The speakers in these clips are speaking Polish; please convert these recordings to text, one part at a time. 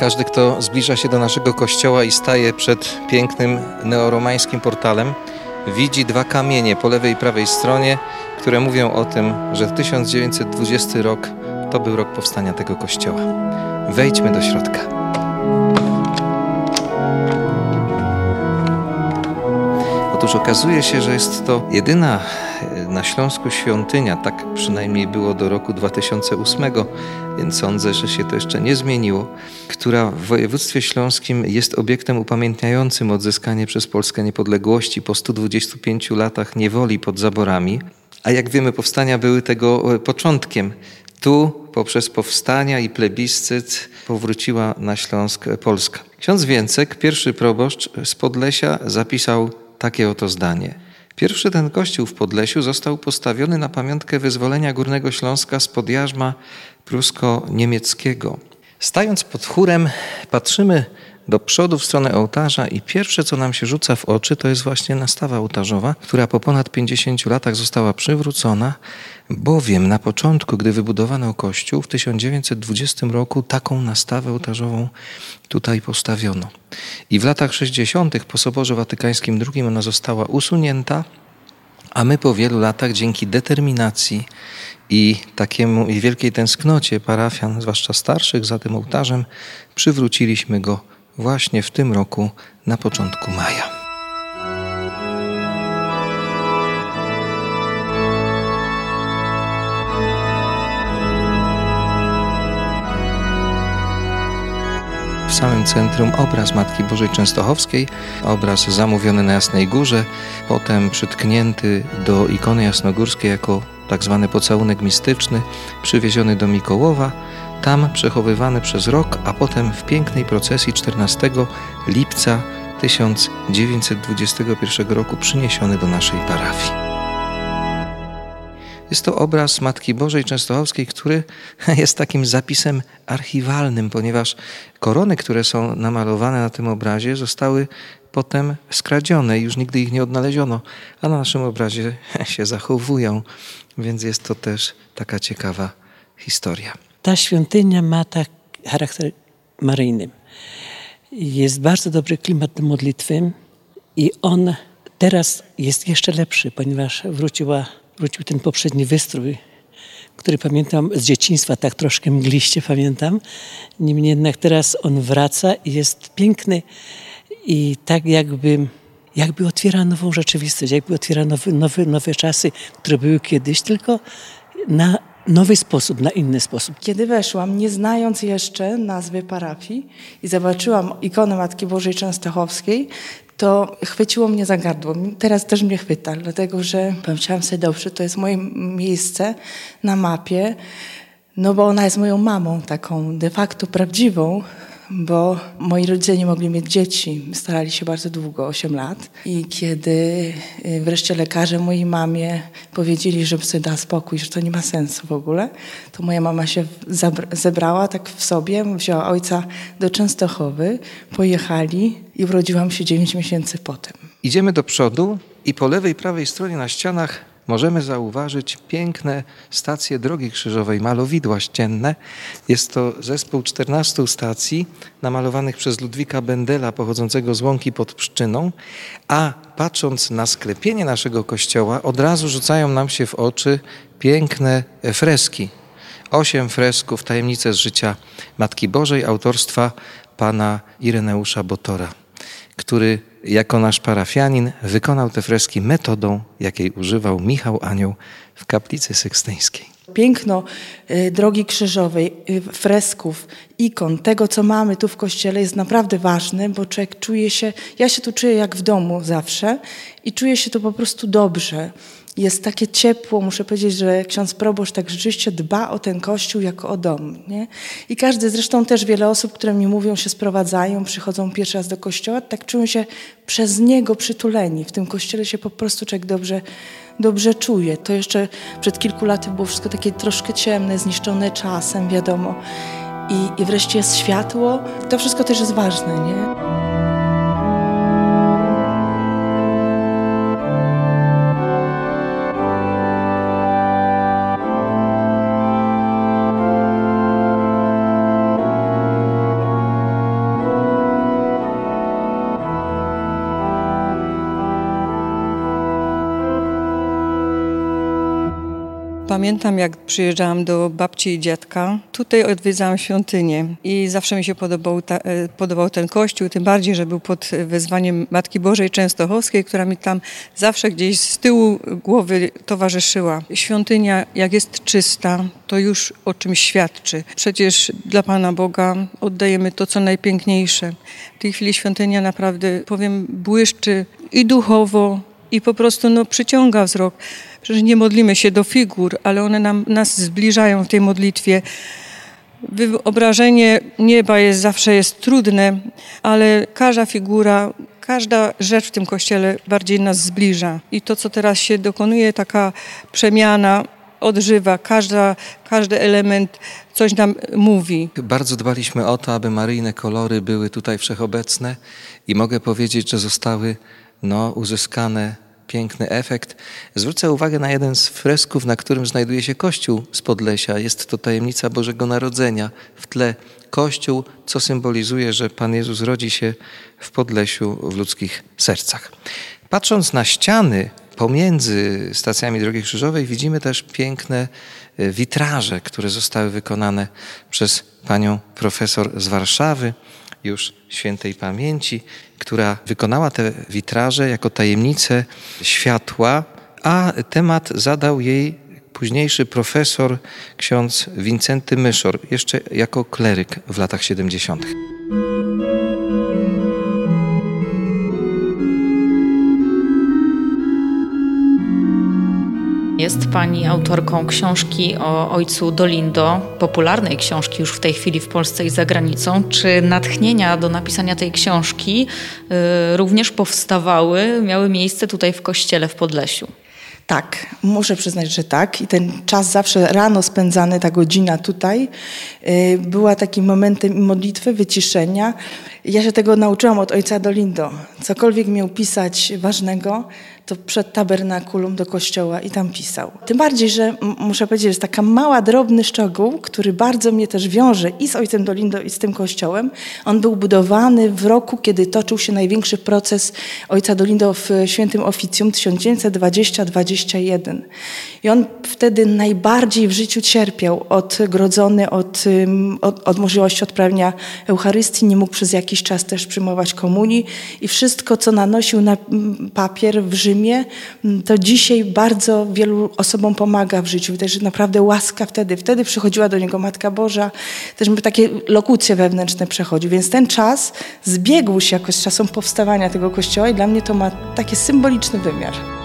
Każdy, kto zbliża się do naszego kościoła i staje przed pięknym neoromańskim portalem, widzi dwa kamienie po lewej i prawej stronie, które mówią o tym, że 1920 rok to był rok powstania tego kościoła. Wejdźmy do środka. Otóż okazuje się, że jest to jedyna na Śląsku świątynia, tak przynajmniej było do roku 2008, więc sądzę, że się to jeszcze nie zmieniło, która w województwie śląskim jest obiektem upamiętniającym odzyskanie przez Polskę niepodległości po 125 latach niewoli pod zaborami. A jak wiemy, powstania były tego e, początkiem. Tu poprzez powstania i plebiscyt powróciła na Śląsk Polska. Ksiądz Więcek, pierwszy proboszcz z Podlesia, zapisał takie oto zdanie. Pierwszy ten kościół w Podlesiu został postawiony na pamiątkę wyzwolenia Górnego Śląska spod jarzma prusko-niemieckiego. Stając pod chórem, patrzymy do przodu w stronę ołtarza i pierwsze, co nam się rzuca w oczy, to jest właśnie nastawa ołtarzowa, która po ponad 50 latach została przywrócona, bowiem na początku, gdy wybudowano kościół w 1920 roku, taką nastawę ołtarzową tutaj postawiono. I w latach 60. po Soborze Watykańskim II ona została usunięta, a my po wielu latach dzięki determinacji i takiemu i wielkiej tęsknocie parafian, zwłaszcza starszych, za tym ołtarzem, przywróciliśmy go właśnie w tym roku na początku maja. w samym centrum obraz Matki Bożej Częstochowskiej, obraz zamówiony na Jasnej Górze, potem przytknięty do ikony jasnogórskiej jako tak zwany pocałunek mistyczny, przywieziony do Mikołowa, tam przechowywany przez rok, a potem w pięknej procesji 14 lipca 1921 roku przyniesiony do naszej parafii. Jest to obraz Matki Bożej Częstochowskiej, który jest takim zapisem archiwalnym, ponieważ korony, które są namalowane na tym obrazie, zostały potem skradzione i już nigdy ich nie odnaleziono, a na naszym obrazie się zachowują, więc jest to też taka ciekawa historia. Ta świątynia ma tak charakter maryjny. Jest bardzo dobry klimat do modlitwy i on teraz jest jeszcze lepszy, ponieważ wróciła, wrócił ten poprzedni wystrój, który pamiętam z dzieciństwa, tak troszkę mgliście pamiętam. Niemniej jednak teraz on wraca i jest piękny i tak jakby, jakby otwiera nową rzeczywistość, jakby otwiera nowy, nowy, nowe czasy, które były kiedyś, tylko na nowy sposób, na inny sposób. Kiedy weszłam, nie znając jeszcze nazwy parafii i zobaczyłam ikonę Matki Bożej Częstochowskiej, to chwyciło mnie za gardło. Teraz też mnie chwyta, dlatego że pomyślałam sobie, dobrze, to jest moje miejsce na mapie, no bo ona jest moją mamą, taką de facto prawdziwą, bo moi rodzice nie mogli mieć dzieci. Starali się bardzo długo, 8 lat. I kiedy y, wreszcie lekarze mojej mamie powiedzieli, żeby sobie dała spokój, że to nie ma sensu w ogóle, to moja mama się zebrała tak w sobie, wzięła ojca do Częstochowy, pojechali i urodziłam się 9 miesięcy potem. Idziemy do przodu i po lewej, prawej stronie na ścianach możemy zauważyć piękne stacje drogi krzyżowej, malowidła ścienne. Jest to zespół 14 stacji namalowanych przez Ludwika Bendela pochodzącego z Łąki pod Pszczyną, a patrząc na sklepienie naszego kościoła od razu rzucają nam się w oczy piękne freski osiem fresków, tajemnice z życia Matki Bożej, autorstwa pana Ireneusza Botora, który jako nasz parafianin wykonał te freski metodą, jakiej używał Michał Anioł w kaplicy sykstyńskiej. Piękno y, drogi krzyżowej, y, fresków, ikon, tego co mamy tu w kościele jest naprawdę ważne, bo człowiek czuje się, ja się tu czuję jak w domu zawsze i czuję się tu po prostu dobrze jest takie ciepło. Muszę powiedzieć, że ksiądz proboszcz tak rzeczywiście dba o ten kościół jako o dom. Nie? I każdy, zresztą też wiele osób, które mi mówią, się sprowadzają, przychodzą pierwszy raz do kościoła, tak czują się przez niego przytuleni. W tym kościele się po prostu człowiek dobrze, dobrze czuje. To jeszcze przed kilku laty było wszystko takie troszkę ciemne, zniszczone czasem, wiadomo. I, i wreszcie jest światło. To wszystko też jest ważne, nie? Pamiętam, jak przyjeżdżałam do babci i dziadka. Tutaj odwiedzałam świątynię i zawsze mi się podobał, ta, e, podobał ten kościół, tym bardziej, że był pod wezwaniem Matki Bożej Częstochowskiej, która mi tam zawsze gdzieś z tyłu głowy towarzyszyła. Świątynia, jak jest czysta, to już o czymś świadczy. Przecież dla Pana Boga oddajemy to, co najpiękniejsze. W tej chwili świątynia naprawdę, powiem, błyszczy i duchowo, i po prostu no, przyciąga wzrok. Przecież nie modlimy się do figur, ale one nam, nas zbliżają w tej modlitwie. Wyobrażenie nieba jest zawsze jest trudne, ale każda figura, każda rzecz w tym kościele bardziej nas zbliża. I to, co teraz się dokonuje, taka przemiana, odżywa, każda, każdy element coś nam mówi. Bardzo dbaliśmy o to, aby maryjne kolory były tutaj wszechobecne i mogę powiedzieć, że zostały no, uzyskane piękny efekt. Zwrócę uwagę na jeden z fresków, na którym znajduje się Kościół z Podlesia. Jest to tajemnica Bożego Narodzenia. W tle Kościół, co symbolizuje, że Pan Jezus rodzi się w Podlesiu, w ludzkich sercach. Patrząc na ściany pomiędzy stacjami Drogi Krzyżowej widzimy też piękne e, witraże, które zostały wykonane przez panią profesor z Warszawy już świętej pamięci, która wykonała te witraże jako tajemnicę światła, a temat zadał jej późniejszy profesor ksiądz Wincenty Myszor, jeszcze jako kleryk w latach 70. Jest Pani autorką książki o ojcu Dolindo, popularnej książki już w tej chwili w Polsce i za granicą. Czy natchnienia do napisania tej książki y, również powstawały, miały miejsce tutaj w kościele w Podlesiu? Tak, muszę przyznać, że tak. I ten czas zawsze rano spędzany, ta godzina tutaj, y, była takim momentem modlitwy, wyciszenia. Ja się tego nauczyłam od ojca Dolindo. Cokolwiek miał pisać ważnego, to przed tabernakulum do kościoła i tam pisał. Tym bardziej, że muszę powiedzieć, że jest taka mała, drobny szczegół, który bardzo mnie też wiąże i z ojcem Dolindo i z tym kościołem. On był budowany w roku, kiedy toczył się największy proces ojca Dolindo w świętym oficjum 1920-21. I on wtedy najbardziej w życiu cierpiał, odgrodzony od, od, od możliwości odprawienia Eucharystii, nie mógł przez jakiś czas też przyjmować komunii i wszystko, co nanosił na papier w Rzymie, Mm, to dzisiaj bardzo wielu osobom pomaga w życiu. Też naprawdę łaska wtedy. Wtedy przychodziła do niego Matka Boża, też takie lokucje wewnętrzne przechodził. Więc ten czas zbiegł się jakoś z czasem powstawania tego kościoła i dla mnie to ma taki symboliczny wymiar.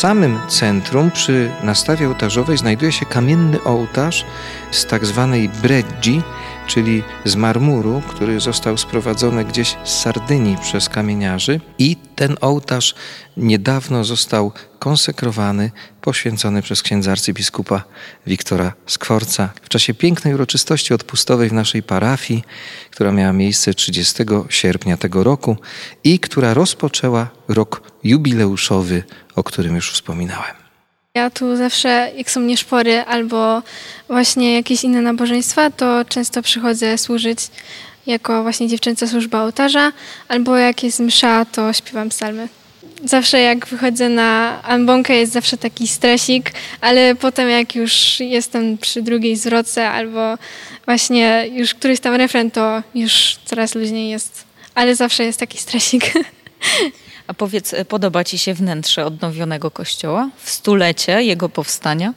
Samym centrum, przy nastawie ołtarzowej, znajduje się kamienny ołtarz z tak zwanej breggi, czyli z marmuru, który został sprowadzony gdzieś z Sardynii przez kamieniarzy. I ten ołtarz niedawno został konsekrowany, poświęcony przez księdza arcybiskupa Wiktora Skworca w czasie pięknej uroczystości odpustowej w naszej parafii, która miała miejsce 30 sierpnia tego roku i która rozpoczęła rok jubileuszowy, o którym już wspominałem. Ja tu zawsze, jak są nieszpory albo właśnie jakieś inne nabożeństwa, to często przychodzę służyć jako właśnie dziewczęca służba ołtarza, albo jak jest msza, to śpiewam psalmy. Zawsze jak wychodzę na ambonkę jest zawsze taki stresik, ale potem jak już jestem przy drugiej zwrotce albo właśnie już któryś tam refren, to już coraz luźniej jest. Ale zawsze jest taki stresik. A powiedz, podoba Ci się wnętrze odnowionego kościoła w stulecie jego powstania?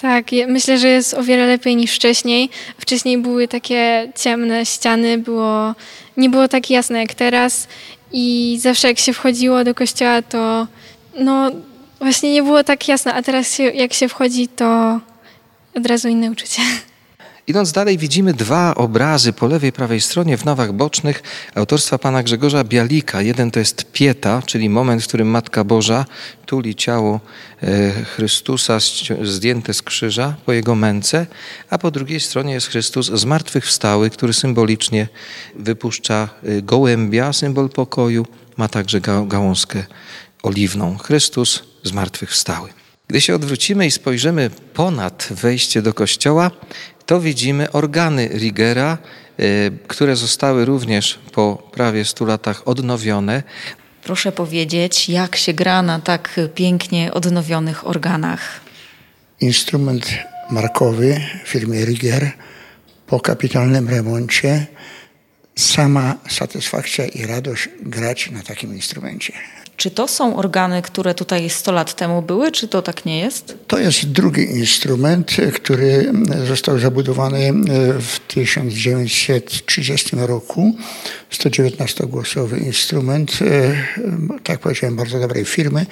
Tak, myślę, że jest o wiele lepiej niż wcześniej. Wcześniej były takie ciemne ściany, było, nie było tak jasne jak teraz i zawsze jak się wchodziło do kościoła, to no właśnie nie było tak jasno, a teraz się, jak się wchodzi, to od razu inne uczucie. Idąc dalej widzimy dwa obrazy po lewej i prawej stronie w nawach bocznych autorstwa pana Grzegorza Bialika. Jeden to jest Pieta, czyli moment, w którym Matka Boża tuli ciało e, Chrystusa zdjęte z krzyża po jego męce, a po drugiej stronie jest Chrystus zmartwychwstały, który symbolicznie wypuszcza e, gołębia, symbol pokoju, ma także gałązkę oliwną. Chrystus zmartwychwstały. Gdy się odwrócimy i spojrzymy ponad wejście do kościoła, to widzimy organy Rigera, y, które zostały również po prawie 100 latach odnowione. Proszę powiedzieć, jak się gra na tak pięknie odnowionych organach? Instrument markowy firmy Riger po kapitalnym remoncie. Sama satysfakcja i radość grać na takim instrumencie. Czy to są organy, które tutaj 100 lat temu były, czy to tak nie jest? To jest drugi instrument, który został zabudowany w 1930 roku. 119-głosowy instrument, tak powiedziałem, bardzo dobrej firmy.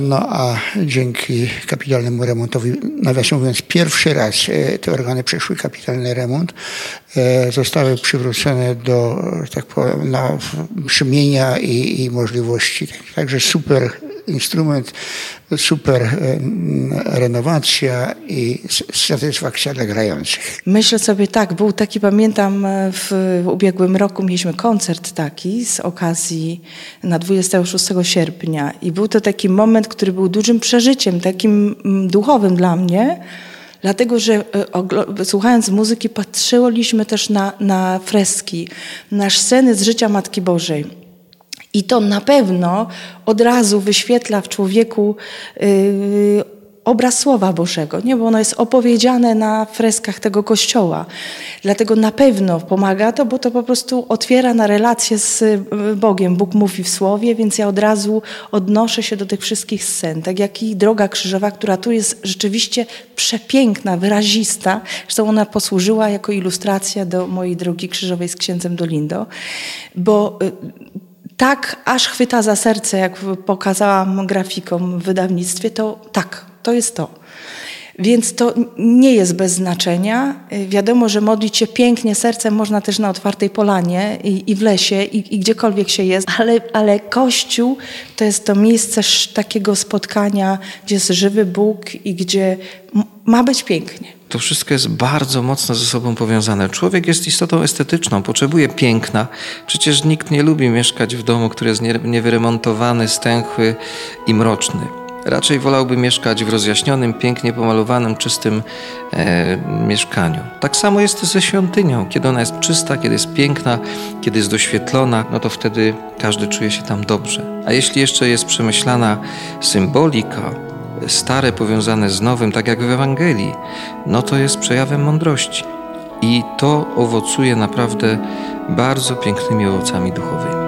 No a dzięki kapitalnemu remontowi, nawiasem mówiąc, pierwszy raz e, te organy przeszły kapitalny remont, e, zostały przywrócone do, tak powiem, no, brzmienia i, i możliwości. Także super instrument, super e, renowacja i satysfakcja dla grających. Myślę sobie tak, był taki, pamiętam w ubiegłym roku mieliśmy koncert taki z okazji na 26 sierpnia i był to taki moment, który był dużym przeżyciem, takim mm, duchowym dla mnie, Dlatego, że e, słuchając muzyki patrzyliśmy też na, na freski, na sceny z życia Matki Bożej. I to na pewno od razu wyświetla w człowieku yy, obraz Słowa Bożego, nie? bo ono jest opowiedziane na freskach tego kościoła. Dlatego na pewno pomaga to, bo to po prostu otwiera na relację z y, Bogiem. Bóg mówi w Słowie, więc ja od razu odnoszę się do tych wszystkich scen. Tak jak i Droga Krzyżowa, która tu jest rzeczywiście przepiękna, wyrazista. Zresztą ona posłużyła jako ilustracja do mojej Drogi Krzyżowej z księdzem Dolindo, bo y, tak aż chwyta za serce, jak pokazałam grafikom w wydawnictwie, to tak, to jest to. Więc to nie jest bez znaczenia. Wiadomo, że modlić się pięknie sercem można też na otwartej polanie i, i w lesie i, i, gdziekolwiek się jest, ale, ale Kościół to jest to miejsce takiego spotkania, gdzie jest żywy Bóg i gdzie ma być pięknie. To wszystko jest bardzo mocno ze sobą powiązane. Człowiek jest istotą estetyczną, potrzebuje piękna. Przecież nikt nie lubi mieszkać w domu, który jest niewyremontowany, stęchły i mroczny. Raczej wolałby mieszkać w rozjaśnionym, pięknie pomalowanym, czystym e, mieszkaniu. Tak samo jest ze świątynią. Kiedy ona jest czysta, kiedy jest piękna, kiedy jest doświetlona, no to wtedy każdy czuje się tam dobrze. A jeśli jeszcze jest przemyślana symbolika, stare powiązane z nowym, tak jak w Ewangelii, no to jest przejawem mądrości. I to owocuje naprawdę bardzo pięknymi owocami duchowymi.